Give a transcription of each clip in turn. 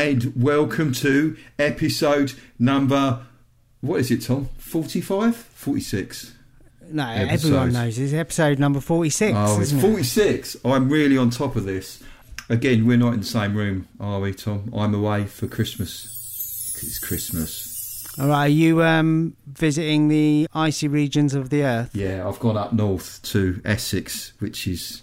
And welcome to episode number what is it, Tom? 45? 46? No, Episodes. everyone knows this. Episode number 46. Oh, it's isn't it? 46. I'm really on top of this. Again, we're not in the same room, are we, Tom? I'm away for Christmas. It's Christmas. All right, are you um, visiting the icy regions of the earth? Yeah, I've gone up north to Essex, which is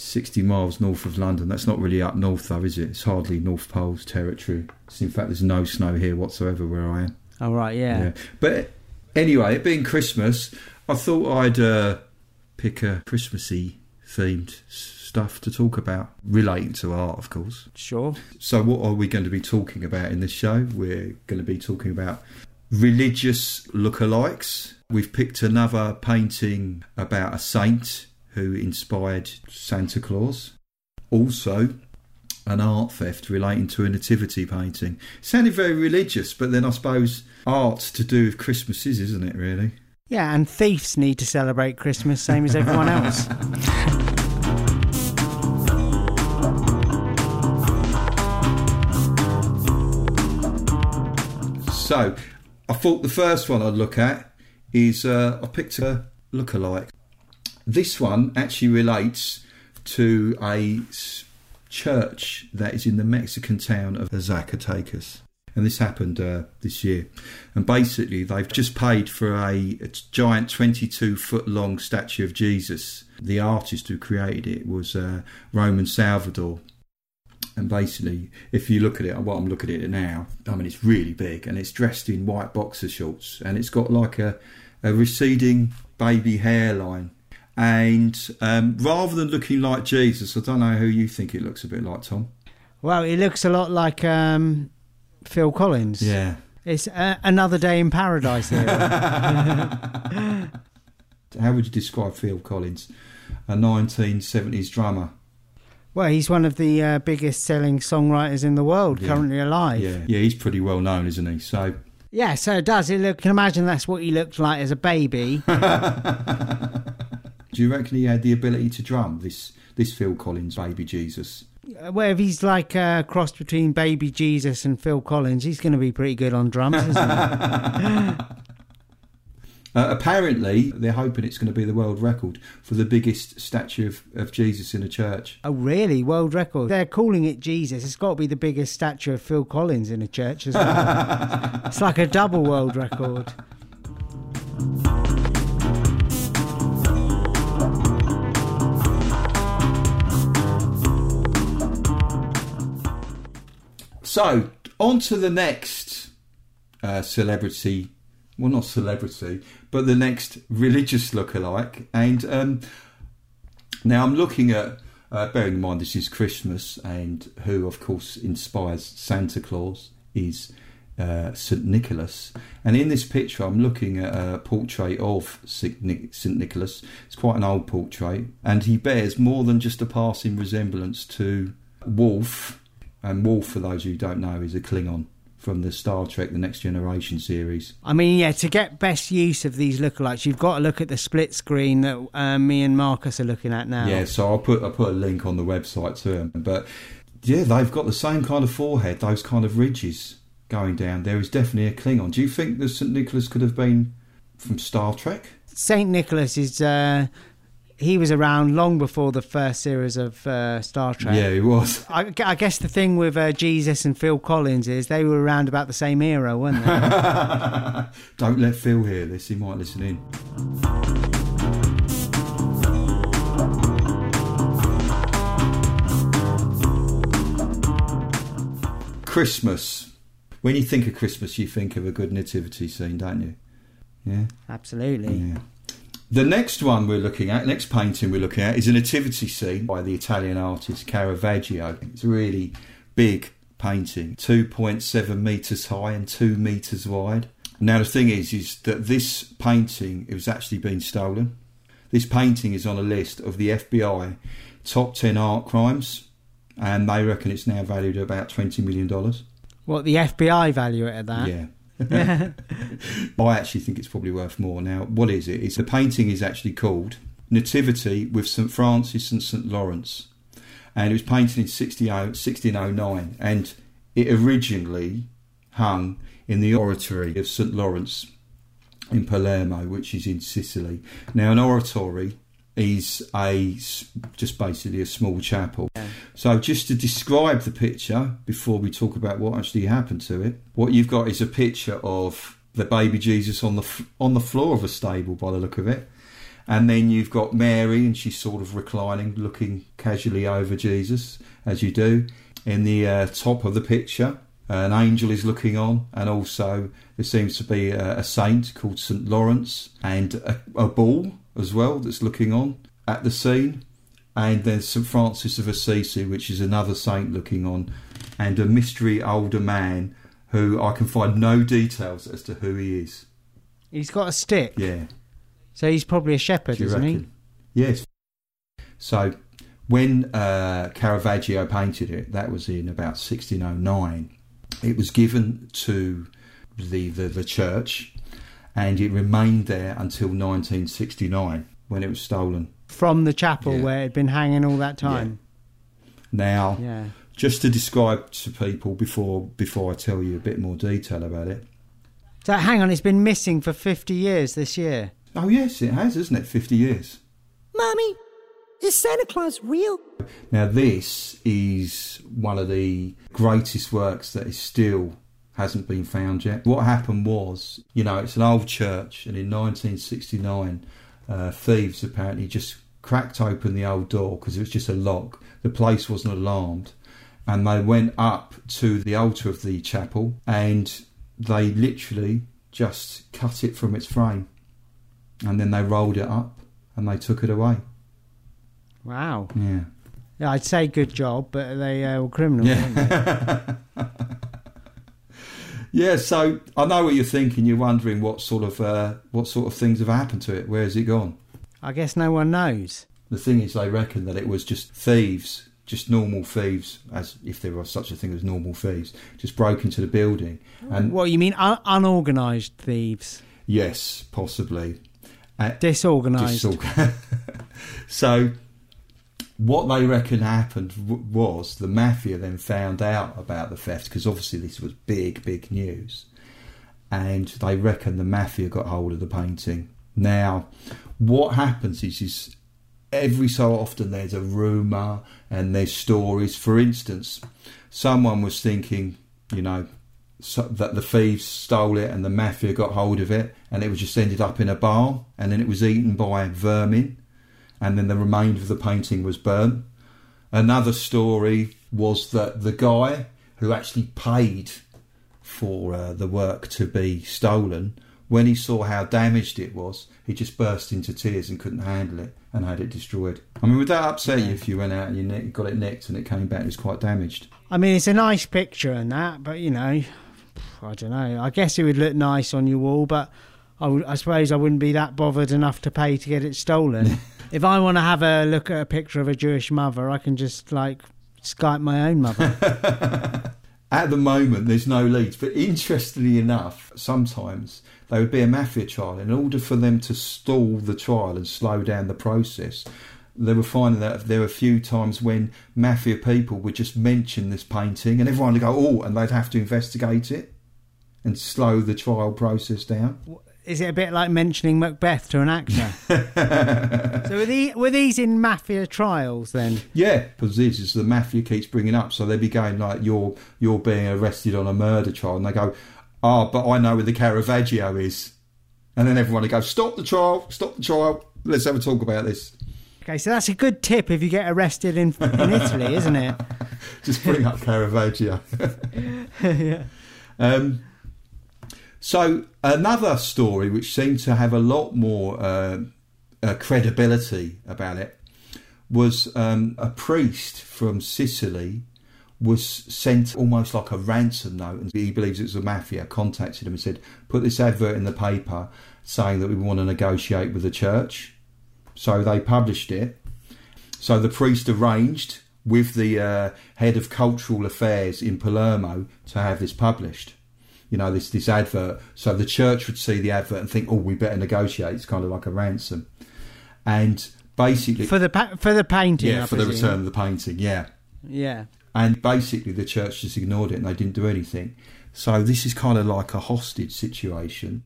60 miles north of London. That's not really up north, though, is it? It's hardly North Pole's territory. It's, in fact, there's no snow here whatsoever where I am. All right, yeah. But anyway, it being Christmas, I thought I'd uh, pick a Christmassy themed stuff to talk about, relating to art, of course. Sure. So, what are we going to be talking about in this show? We're going to be talking about religious lookalikes. We've picked another painting about a saint who inspired Santa Claus. Also, an art theft relating to a nativity painting. Sounded very religious, but then I suppose art's to do with Christmas is, isn't it, really? Yeah, and thieves need to celebrate Christmas same as everyone else. So, I thought the first one I'd look at is uh, I picked a lookalike. This one actually relates to a church that is in the Mexican town of Zacatecas. And this happened uh, this year. And basically, they've just paid for a, a giant 22 foot long statue of Jesus. The artist who created it was uh, Roman Salvador. And basically, if you look at it, what I'm looking at it now, I mean, it's really big and it's dressed in white boxer shorts and it's got like a, a receding baby hairline. And um, rather than looking like Jesus, I don't know who you think it looks a bit like, Tom. well, it looks a lot like um, Phil Collins. Yeah. It's uh, another day in paradise here. How would you describe Phil Collins? A 1970s drummer. well, he's one of the uh, biggest selling songwriters in the world Yeah. currently alive. Yeah, yeah, he's pretty well known, isn't he? So, Yeah, so it does. It look, can imagine that's what he looked like as a baby. do you reckon he had the ability to drum this this Phil Collins baby Jesus? Uh, well, if he's like a cross between Baby Jesus and Phil Collins, he's going to be pretty good on drums, isn't he? Uh, apparently, they're hoping it's going to be the world record for the biggest statue of, of Jesus in a church. oh, really? World record? They're calling it Jesus. It's got to be the biggest statue of Phil Collins in a church as well. it's like a double world record. So, on to the next uh, celebrity. Well, not celebrity, but the next religious lookalike. And um, now I'm looking at, uh, bearing in mind this is Christmas, and who, of course, inspires Santa Claus is uh, St. Nicholas. And in this picture, I'm looking at a portrait of St. St. Nicholas. It's quite an old portrait, and he bears more than just a passing resemblance to Worf. And Worf, for those who don't know, is a Klingon from the Star Trek The Next Generation series. I mean, yeah, to get best use of these lookalikes, you've got to look at the split screen that uh, me and Marcus are looking at now. Yeah, so I'll put I'll put a link on the website to him. But yeah, they've got the same kind of forehead, those kind of ridges going down. There is definitely a Klingon. Do you think that St. Nicholas could have been from Star Trek? Saint Nicholas is. Uh, he was around long before the first series of uh, Star Trek. Yeah, he was. I, I guess the thing with uh, Jesus and Phil Collins is they were around about the same era, weren't they? Don't let Phil hear this, he might listen in. Christmas. When you think of Christmas, you think of a good nativity scene, don't you? Yeah. Absolutely. Yeah. The next one we're looking at, next painting we're looking at, is a nativity scene by the Italian artist Caravaggio. It's a really big painting, 2.7 metres high and 2 metres wide. Now the thing is, is that this painting it was actually been stolen. This painting is on a list of the FBI top 10 art crimes, and they reckon it's now valued at about $20 million. What the FBI value it at that? Yeah. I actually think it's probably worth more. Now, what is it? It's the painting is actually called Nativity with St Francis and St Lawrence, and it was painted in 60, 1609, and it originally hung in the oratory of St Lawrence in Palermo, which is in Sicily. Now, an oratory is a just basically a small chapel. Yeah. So, just to describe the picture before we talk about what actually happened to it, what you've got is a picture of the baby Jesus on the on the floor of a stable, by the look of it, and then you've got Mary, and she's sort of reclining, looking casually over Jesus, as you do. In the uh, top of the picture, an angel is looking on, and also there seems to be a, a saint called St. Lawrence and a, a bull as well that's looking on at the scene. And then St. Francis of Assisi, which is another saint looking on, and a mystery older man who I can find no details as to who he is. He's got a stick, Yeah. so he's probably a shepherd, isn't he? Yes. So when uh, Caravaggio painted it, that was in about 1609. It was given to the, the, the church and it remained there until 1969 when it was stolen. From the chapel Yeah. where it had been hanging all that time. Now, Yeah. just to describe to people before before I tell you a bit more detail about it. So hang on, it's been missing for 50 years this year. Oh yes, it has, isn't it? 50 years. Mommy, is Santa Claus real? Now, this is one of the greatest works that is still hasn't been found yet. What happened was, you know, it's an old church, and in 1969, uh, thieves apparently just cracked open the old door because it was just a lock. The place wasn't alarmed, and they went up to the altar of the chapel and they literally just cut it from its frame, and then they rolled it up and they took it away. Wow. Yeah. Yeah, I'd say good job, but they uh, were criminals? Yeah. yeah, so I know what you're thinking. You're wondering what sort of uh, what sort of things have happened to it. Where has it gone? I guess no one knows. The thing is, they reckon that it was just thieves, just normal thieves, as if there was such a thing as normal thieves, just broke into the building. And What you mean, un- unorganised thieves? yes, possibly. Uh, Disorganised. Disorg- so, what they reckon happened w- was the mafia then found out about the theft because obviously this was big, big news, and they reckon the mafia got hold of the painting. Now, what happens is, is every so often there's a rumor and there's stories. For instance, someone was thinking, you know, so that the thieves stole it and the mafia got hold of it and it was just ended up in a bar and then it was eaten by vermin and then the remainder of the painting was burnt. Another story was that the guy who actually paid for uh, the work to be stolen, when he saw how damaged it was, he just burst into tears and couldn't handle it and had it destroyed. I mean, would that upset you if you went out and you nick- got it nicked and it came back and it was quite damaged? I mean, it's a nice picture and that, but you know, I don't know. I guess it would look nice on your wall, but I, suppose I wouldn't be that bothered enough to pay to get it stolen. if I want to have a look at a picture of a Jewish mother, I can just like Skype my own mother. At the moment, there's no leads, but interestingly enough, sometimes there would be a mafia trial. In order for them to stall the trial and slow down the process, they were finding that there were a few times when mafia people would just mention this painting and everyone would go, oh, and they'd have to investigate it and slow the trial process down. Is it a bit like mentioning Macbeth to an actor? so were, the, were these in mafia trials then? Yeah, because this is the mafia keeps bringing up, so they'd be going like, "You're you're being arrested on a murder trial," and they go, "Ah, but I know where the Caravaggio is," and then everyone would go, "Stop the trial! Stop the trial! Let's have a talk about this." Okay, so that's a good tip if you get arrested in, in Italy, isn't it? Just bring up Caravaggio. yeah. Um, so another story which seemed to have a lot more uh, uh, credibility about it was um, a priest from Sicily was sent almost like a ransom note, and he believes it was the mafia. Contacted him and said, "Put this advert in the paper saying that we want to negotiate with the church." So they published it. So the priest arranged with the uh, head of cultural affairs in Palermo to have this published. You know, this this advert. So the church would see the advert and think, "Oh, we better negotiate." It's kind of like a ransom. And basically, For the pa- for the painting. yeah, I for the return of the painting, yeah. Yeah. And basically, the church just ignored it and they didn't do anything. So this is kind of like a hostage situation.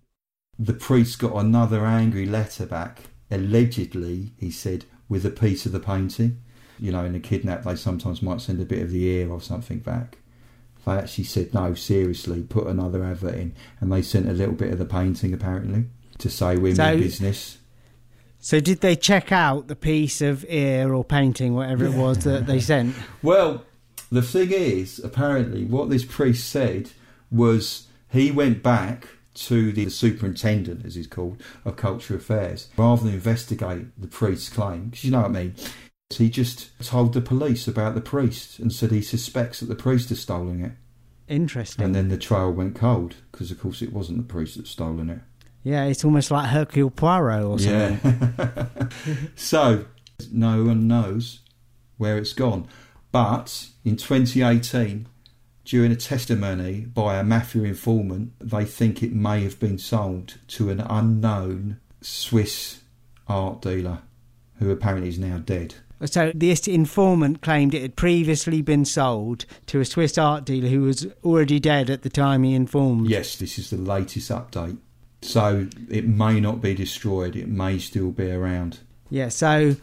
The priest got another angry letter back, allegedly, he said, with a piece of the painting. You know, in a kidnap, they sometimes might send a bit of the ear or something back. They actually said, no, seriously, put another advert in. And they sent a little bit of the painting, apparently, to say we're So- in business. So did they check out the piece of ear or painting, whatever it was that they sent? Well, the thing is, apparently, what this priest said was he went back to the superintendent, as he's called, of culture affairs, rather than investigate the priest's claim. 'cause you know what I mean. He just told the police about the priest and said he suspects that the priest has stolen it. Interesting. And then the trail went cold because, of course, it wasn't the priest that stolen it. yeah, it's almost like Hercule Poirot or something. Yeah. so no one knows where it's gone. But in 2018, during a testimony by a mafia informant, they think it may have been sold to an unknown Swiss art dealer who apparently is now dead. So this informant claimed it had previously been sold to a Swiss art dealer who was already dead at the time he informed. Yes, this is the latest update. So it may not be destroyed, it may still be around. Yeah. So,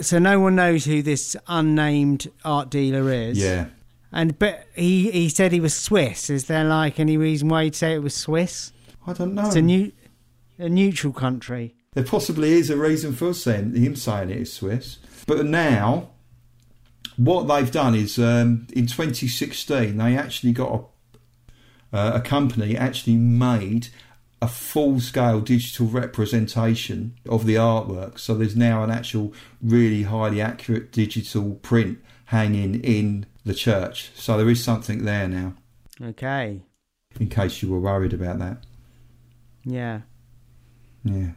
so no one knows who this unnamed art dealer is. Yeah. And but he he said he was Swiss. Is there like any reason why he'd say it was Swiss? I don't know. It's a new a neutral country. There possibly is a reason for saying him saying it is Swiss. But now, what they've done is um, in 2016 they actually got a, uh, a company actually made a full-scale digital representation of the artwork. So there's now an actual really highly accurate digital print hanging in the church. So there is something there now. Okay. In case you were worried about that, Yeah. yeah.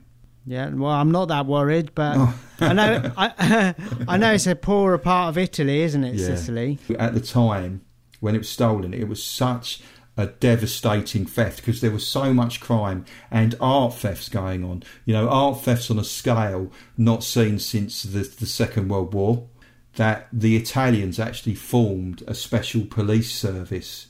Yeah, well, I'm not that worried, but Oh. I know I, I know it's a poorer part of Italy, isn't it, Yeah. Sicily? At the time when it was stolen, it was such a devastating theft because there was so much crime and art thefts going on. You know, art thefts on a scale not seen since the, the Second World War. That the Italians actually formed a special police service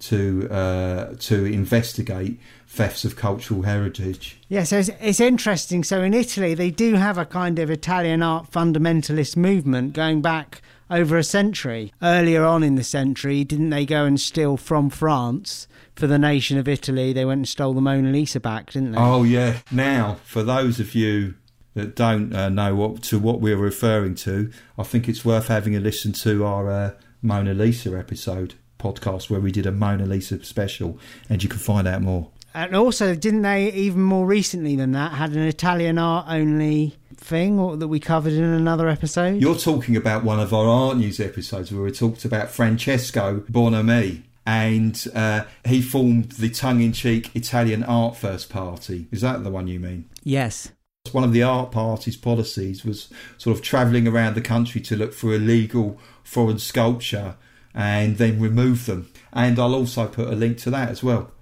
to uh, to investigate thefts of cultural heritage. Yeah, so it's, it's interesting. So in Italy, they do have a kind of Italian art fundamentalist movement going back over a century. Earlier on in the century, didn't they go and steal from France for the nation of Italy? They went and stole the Mona Lisa back, didn't they? Oh yeah. Now, for those of you that don't uh, know what to what we're referring to, I think it's worth having a listen to our uh, Mona Lisa episode podcast where we did a Mona Lisa special, and you can find out more. And also, didn't they even more recently than that had an Italian art only thing or, that we covered in another episode? You're talking about one of our art news episodes where we talked about Francesco Bonomi And uh, he formed the tongue-in-cheek Italian Art First Party. Is that the one you mean? yes. One of the art party's policies was sort of travelling around the country to look for illegal foreign sculpture and then remove them. And I'll also put a link to that as well.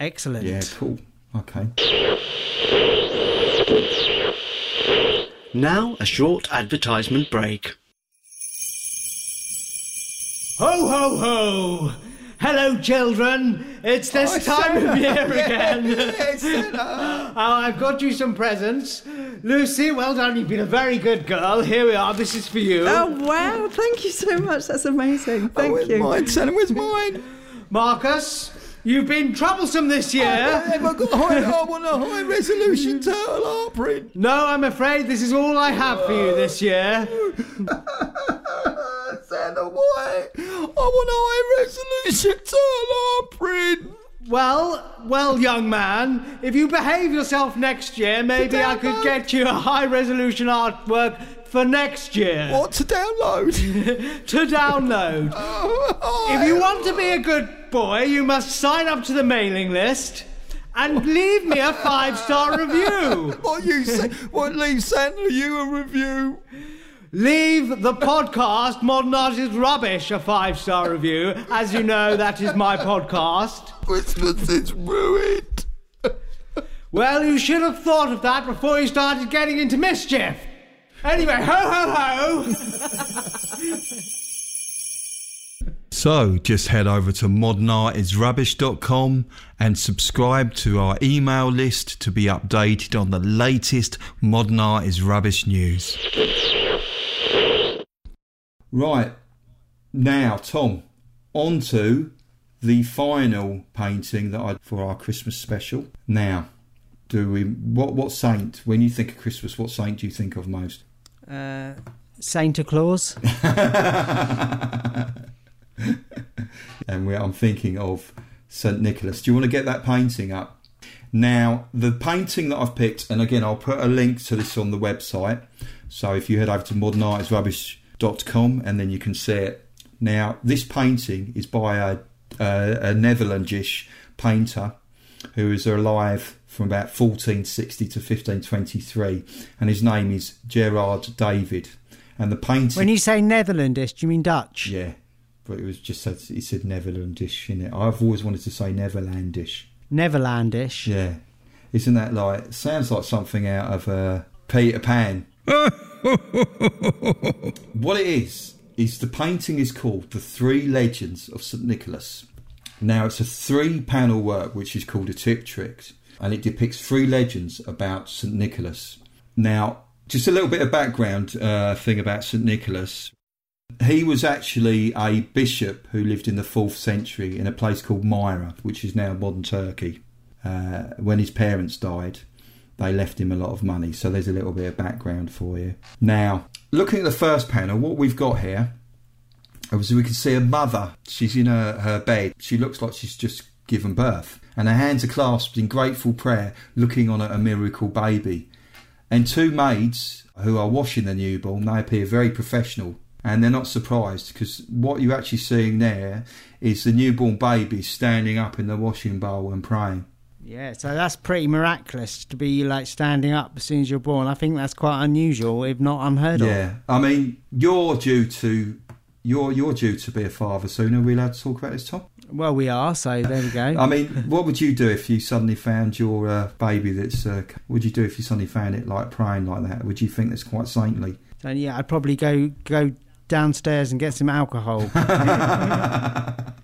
Excellent. Yeah, cool. Okay. Now, a short advertisement break. Ho, ho, ho! Hello, children! It's this time of year again. oh, I've got you some presents. Lucy, well done. You've been a very good girl. Here we are. This is for you. Oh wow! Thank you so much. That's amazing. Thank you. Santa, where's mine? Marcus, you've been troublesome this year. Oh, have I got high, I want a high resolution turtle art print. No, I'm afraid this is all I have for you this year. Santa, why? I want a high resolution turtle art print. Well, well, young man, if you behave yourself next year, maybe I could get you a high resolution artwork for next year What to download? to download. Oh, if you want to be a good boy, you must sign up to the mailing list and leave me a five star review. What you say? What leave Santa you a review? Leave the podcast Modern Art is Rubbish a five star review. As you know, that is my podcast. Christmas is ruined. Well, you should have thought of that before you started getting into mischief. Anyway, ho ho ho! So just head over to modernartisrubbish.com and subscribe to our email list to be updated on the latest Modern Art is Rubbish news. Right, now Tom, on to the final painting that I for our Christmas special. Now, do we what what saint when you think of Christmas, what saint do you think of most? Uh, Santa Claus. and we I'm thinking of St Nicholas. Do you want to get that painting up? Now, the painting that I've picked, and again, I'll put a link to this on the website. So if you head over to modernartisrubbish.com and then you can see it. Now, this painting is by a, a, a Netherlandish painter who is alive from about 1460 to 1523, and his name is Gerard David. And the painting. When you say Netherlandish, do you mean Dutch? Yeah, but it was just said it said Netherlandish in it. I've always wanted to say Neverlandish. Neverlandish. Yeah, isn't that like sounds like something out of uh, Peter Pan? what it is is the painting is called the Three Legends of St Nicholas. Now it's a three-panel work which is called a triptych, and it depicts three legends about St Nicholas. Now, just a little bit of background uh, thing about St Nicholas. He was actually a bishop who lived in the fourth century in a place called Myra, which is now modern Turkey. Uh, when his parents died, they left him a lot of money, so there's a little bit of background for you. Now, looking at the first panel, what we've got here, obviously we can see a mother. She's in her, her bed. She looks like she's just given birth, and her hands are clasped in grateful prayer, looking on at a miracle baby. And two maids who are washing the newborn, they appear very professional and they're not surprised because what you're actually seeing there is the newborn baby standing up in the washing bowl and praying. Yeah, so that's pretty miraculous to be like standing up as soon as you're born. I think that's quite unusual, if not unheard of. Yeah, I mean, you're due to you're you're due to be a father soon. Are we allowed to talk about this, Tom? Well, we are, so there we go. I mean, what would you do if you suddenly found your uh, baby that's? Uh, what would you do if you suddenly found it like praying like that? Would you think that's quite saintly? So yeah, I'd probably go go downstairs and get some alcohol.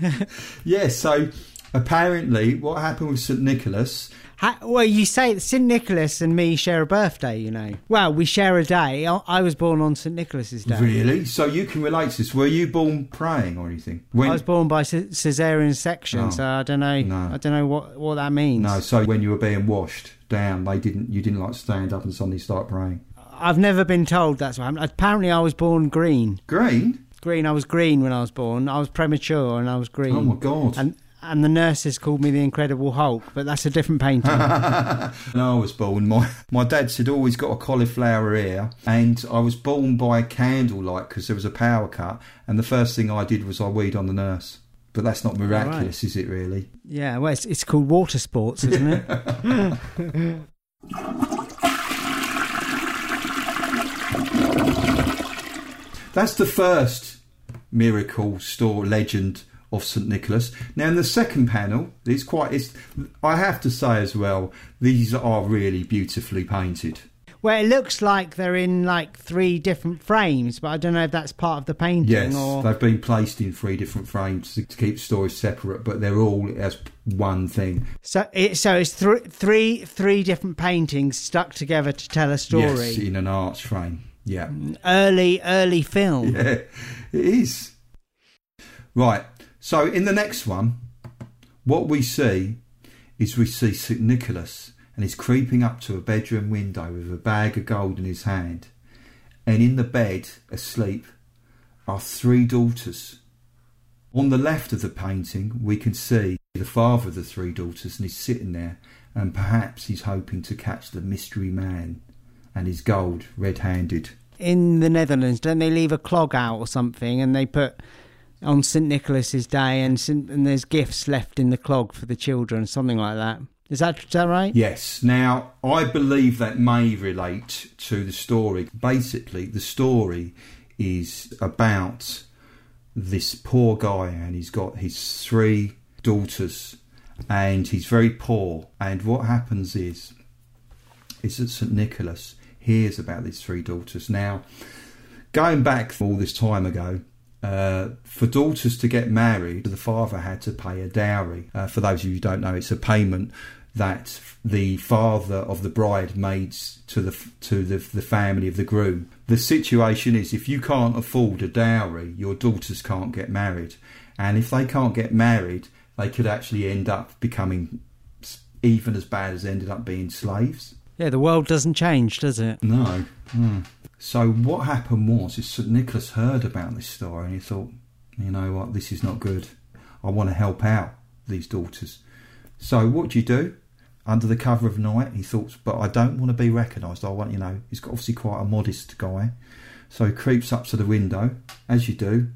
yeah, so apparently what happened with St Nicholas Ha- well, you say St Nicholas and me share a birthday, you know. Well, we share a day. I, I was born on St Nicholas's day. Really? So you can relate to this. Were you born praying or anything? I was born by c- cesarean section, Oh, so I don't know. no. I don't know what, what that means. No, so when you were being washed down, they didn't. You didn't like stand up and suddenly start praying. I've never been told that's what happened. Apparently, I was born green. Green? Green. I was green when I was born. I was premature and I was green. Oh my god! And and the nurses called me the Incredible Hulk, but that's a different painting. When I was born, my my dad said, always got a cauliflower ear," and I was born by candlelight because there was a power cut. And the first thing I did was I weed on the nurse. But that's not miraculous, is it? Really? yeah, well, it's, it's called water sports, isn't it? That's the first miracle store legend of St Nicholas. Now, in the second panel, it's quite. It's, I have to say as well, these are really beautifully painted. well, it looks like they're in like three different frames, but I don't know if that's part of the painting Yes, or. they've been placed in three different frames to, keep stories separate, but they're all as one thing. So it so it's thr three three different paintings stuck together to tell a story. Yes, in an arch frame. Yeah, Early early film. yeah, it is. Right. So in the next one, what we see is we see St Nicholas, and he's creeping up to a bedroom window with a bag of gold in his hand, and in the bed, asleep, are three daughters. On the left of the painting, we can see the father of the three daughters, and he's sitting there, and perhaps he's hoping to catch the mystery man and his gold red-handed. In the Netherlands, don't they leave a clog out or something, and they put on St Nicholas's Day, and and there's gifts left in the clog for the children, something like that. Is that is that right? Yes. Now, I believe that may relate to the story. Basically, the story is about this poor guy, and he's got his three daughters, and he's very poor. And what happens is, is that St Nicholas hears about these three daughters. Now, going back all this time ago, uh, for daughters to get married, the father had to pay a dowry. Uh, for those of you who don't know, it's a payment that the father of the bride made to the to the, the family of the groom. The situation is if you can't afford a dowry, your daughters can't get married, and if they can't get married, they could actually end up becoming even as bad as ended up being slaves. Yeah, the world doesn't change, does it? No. Hmm. So what happened was, is St Nicholas heard about this story and he thought, you know what, this is not good. I want to help out these daughters. So what do you do? Under the cover of night, he thought, but I don't want to be recognised. I want, you know, he's obviously quite a modest guy. So he creeps up to the window, as you do.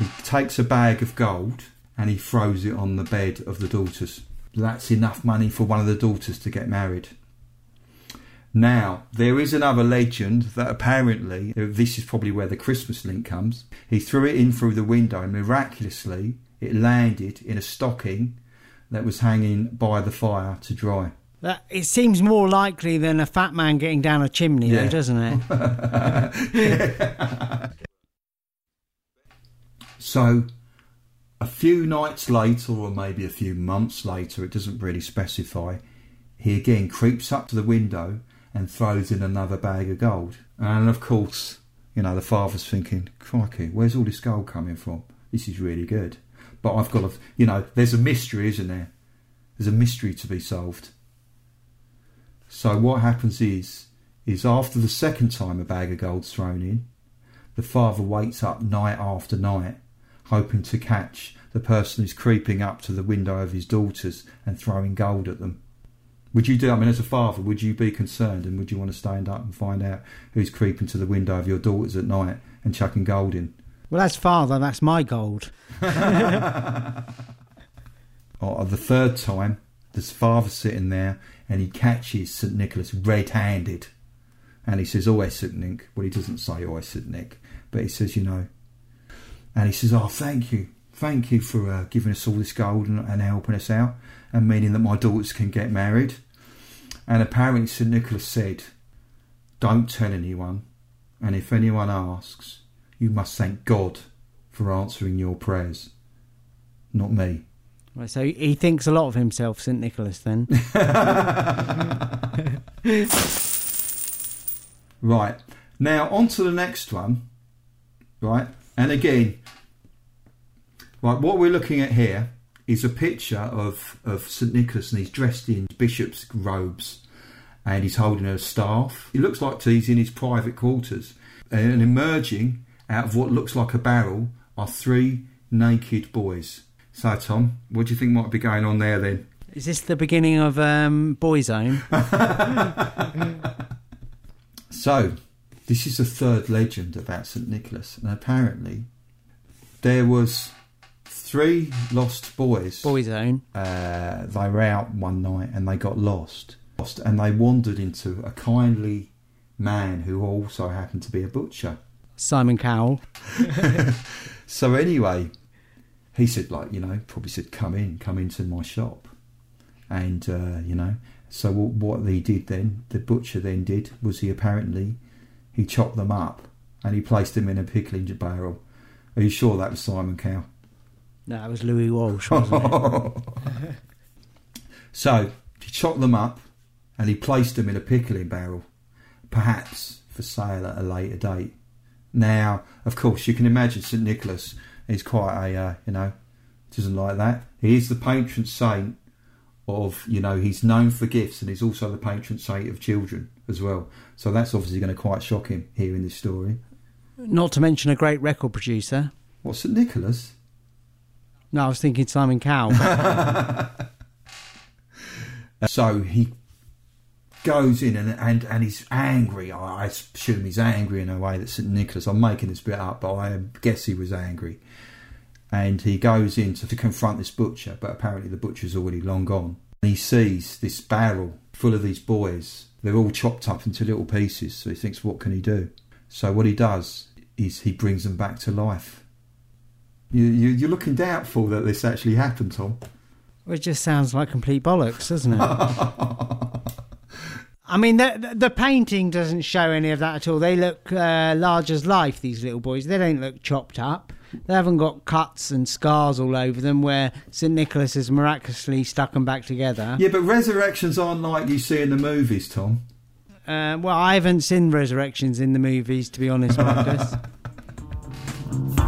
He takes a bag of gold and he throws it on the bed of the daughters. That's enough money for one of the daughters to get married. Now, there is another legend that apparently, uh, this is probably where the Christmas link comes. He threw it in through the window and miraculously it landed in a stocking that was hanging by the fire to dry. That it seems more likely than a fat man getting down a chimney, Yeah. though, doesn't it? So, a few nights later, or maybe a few months later, it doesn't really specify, he again creeps up to the window and throws in another bag of gold. And of course, you know, the father's thinking, crikey, where's all this gold coming from? This is really good. But I've got to, you know, there's a mystery, isn't there? There's a mystery to be solved. So what happens is, is after the second time a bag of gold's thrown in, the father waits up night after night, hoping to catch the person who's creeping up to the window of his daughters and throwing gold at them. Would you do? I mean, as a father, would you be concerned and would you want to stand up and find out who's creeping to the window of your daughters at night and chucking gold in? Well, as father, that's my gold. Or the third time, there's father sitting there and he catches St Nicholas red-handed, and he says, "Oh, St Nick." Well, he doesn't say, "Oh, St Nick," but he says, "You know," and he says, "Oh, thank you, thank you for uh, giving us all this gold and, and helping us out, and meaning that my daughters can get married." And apparently, St Nicholas said, "Don't tell anyone, and if anyone asks, you must thank God for answering your prayers, not me." Right, so he thinks a lot of himself, St Nicholas. Then Right. Now, on to the next one. Right. And again, right, what we're looking at here is a picture of, of St. Nicholas and he's dressed in bishop's robes and he's holding a staff. It looks like he's in his private quarters. And emerging out of what looks like a barrel are three naked boys. So, Tom, what do you think might be going on there then? is this the beginning of um, Boyzone? So, this is the third legend about St. Nicholas, and apparently there was three lost boys. Boyzone. Uh, they were out one night and they got lost. Lost, and they wandered into a kindly man who also happened to be a butcher. Simon Cowell. So anyway, he said, like you know, probably said, "Come in, come into my shop," and uh, you know, so what, what he did then, the butcher then did was he apparently he chopped them up and he placed them in a pickling barrel. Are you sure that was Simon Cow? No, it was Louis Walsh, wasn't it? So he chopped them up and he placed them in a pickling barrel, perhaps for sale at a later date. Now, of course, you can imagine St Nicholas is quite a, uh, you know, doesn't like that. He is the patron saint of, you know, he's known for gifts and he's also the patron saint of children as well. So that's obviously going to quite shock him hearing this story. Not to mention a great record producer. What, St Nicholas? No, I was thinking Simon Cowell. So he goes in and, and, and he's angry. I I assume he's angry in a way that St. Nicholas, I'm making this bit up, but I guess he was angry. And he goes in to, to confront this butcher, but apparently the butcher's already long gone. And he sees this barrel full of these boys. They're all chopped up into little pieces, so he thinks, what can he do? So what he does is he brings them back to life. You, you, you're looking doubtful that this actually happened, Tom. Well, it just sounds like complete bollocks, doesn't it? I mean, the, the painting doesn't show any of that at all. They look uh, large as life, these little boys. They don't look chopped up. They haven't got cuts and scars all over them where St. Nicholas has miraculously stuck them back together. Yeah, but resurrections aren't like you see in the movies, Tom. Uh, well, I haven't seen resurrections in the movies, to be honest, Marcus.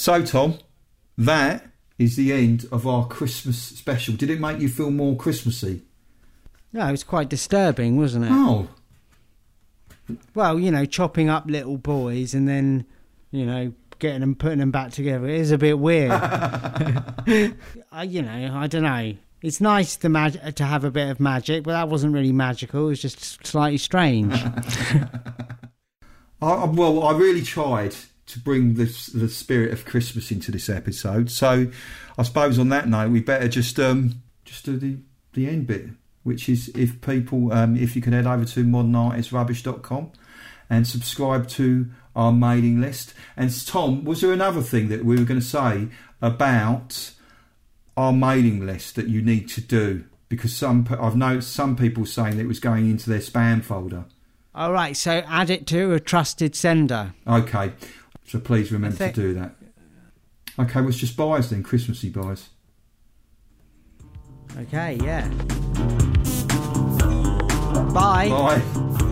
So, Tom, that is the end of our Christmas special. Did it make you feel more Christmassy? no, it was quite disturbing, wasn't it? Oh, Well, you know, chopping up little boys and then, you know, getting them, putting them back together it is a bit weird. I, you know, I don't know. It's nice to mag- to have a bit of magic, but that wasn't really magical. It was just slightly strange. I, I- well, I really tried to bring this, the spirit of Christmas into this episode. So, I suppose on that note, we better just um, just do the, the end bit, which is if people, um, if you can head over to modernartisrubbish.com and subscribe to our mailing list. And Tom, was there another thing that we were going to say about our mailing list that you need to do? Because some I've noticed some people saying that it was going into their spam folder. All right, so add it to a trusted sender. Okay, so please remember think- to do that. Okay, well, it's just buys then, Christmassy buys. Okay, yeah. Bye. Bye.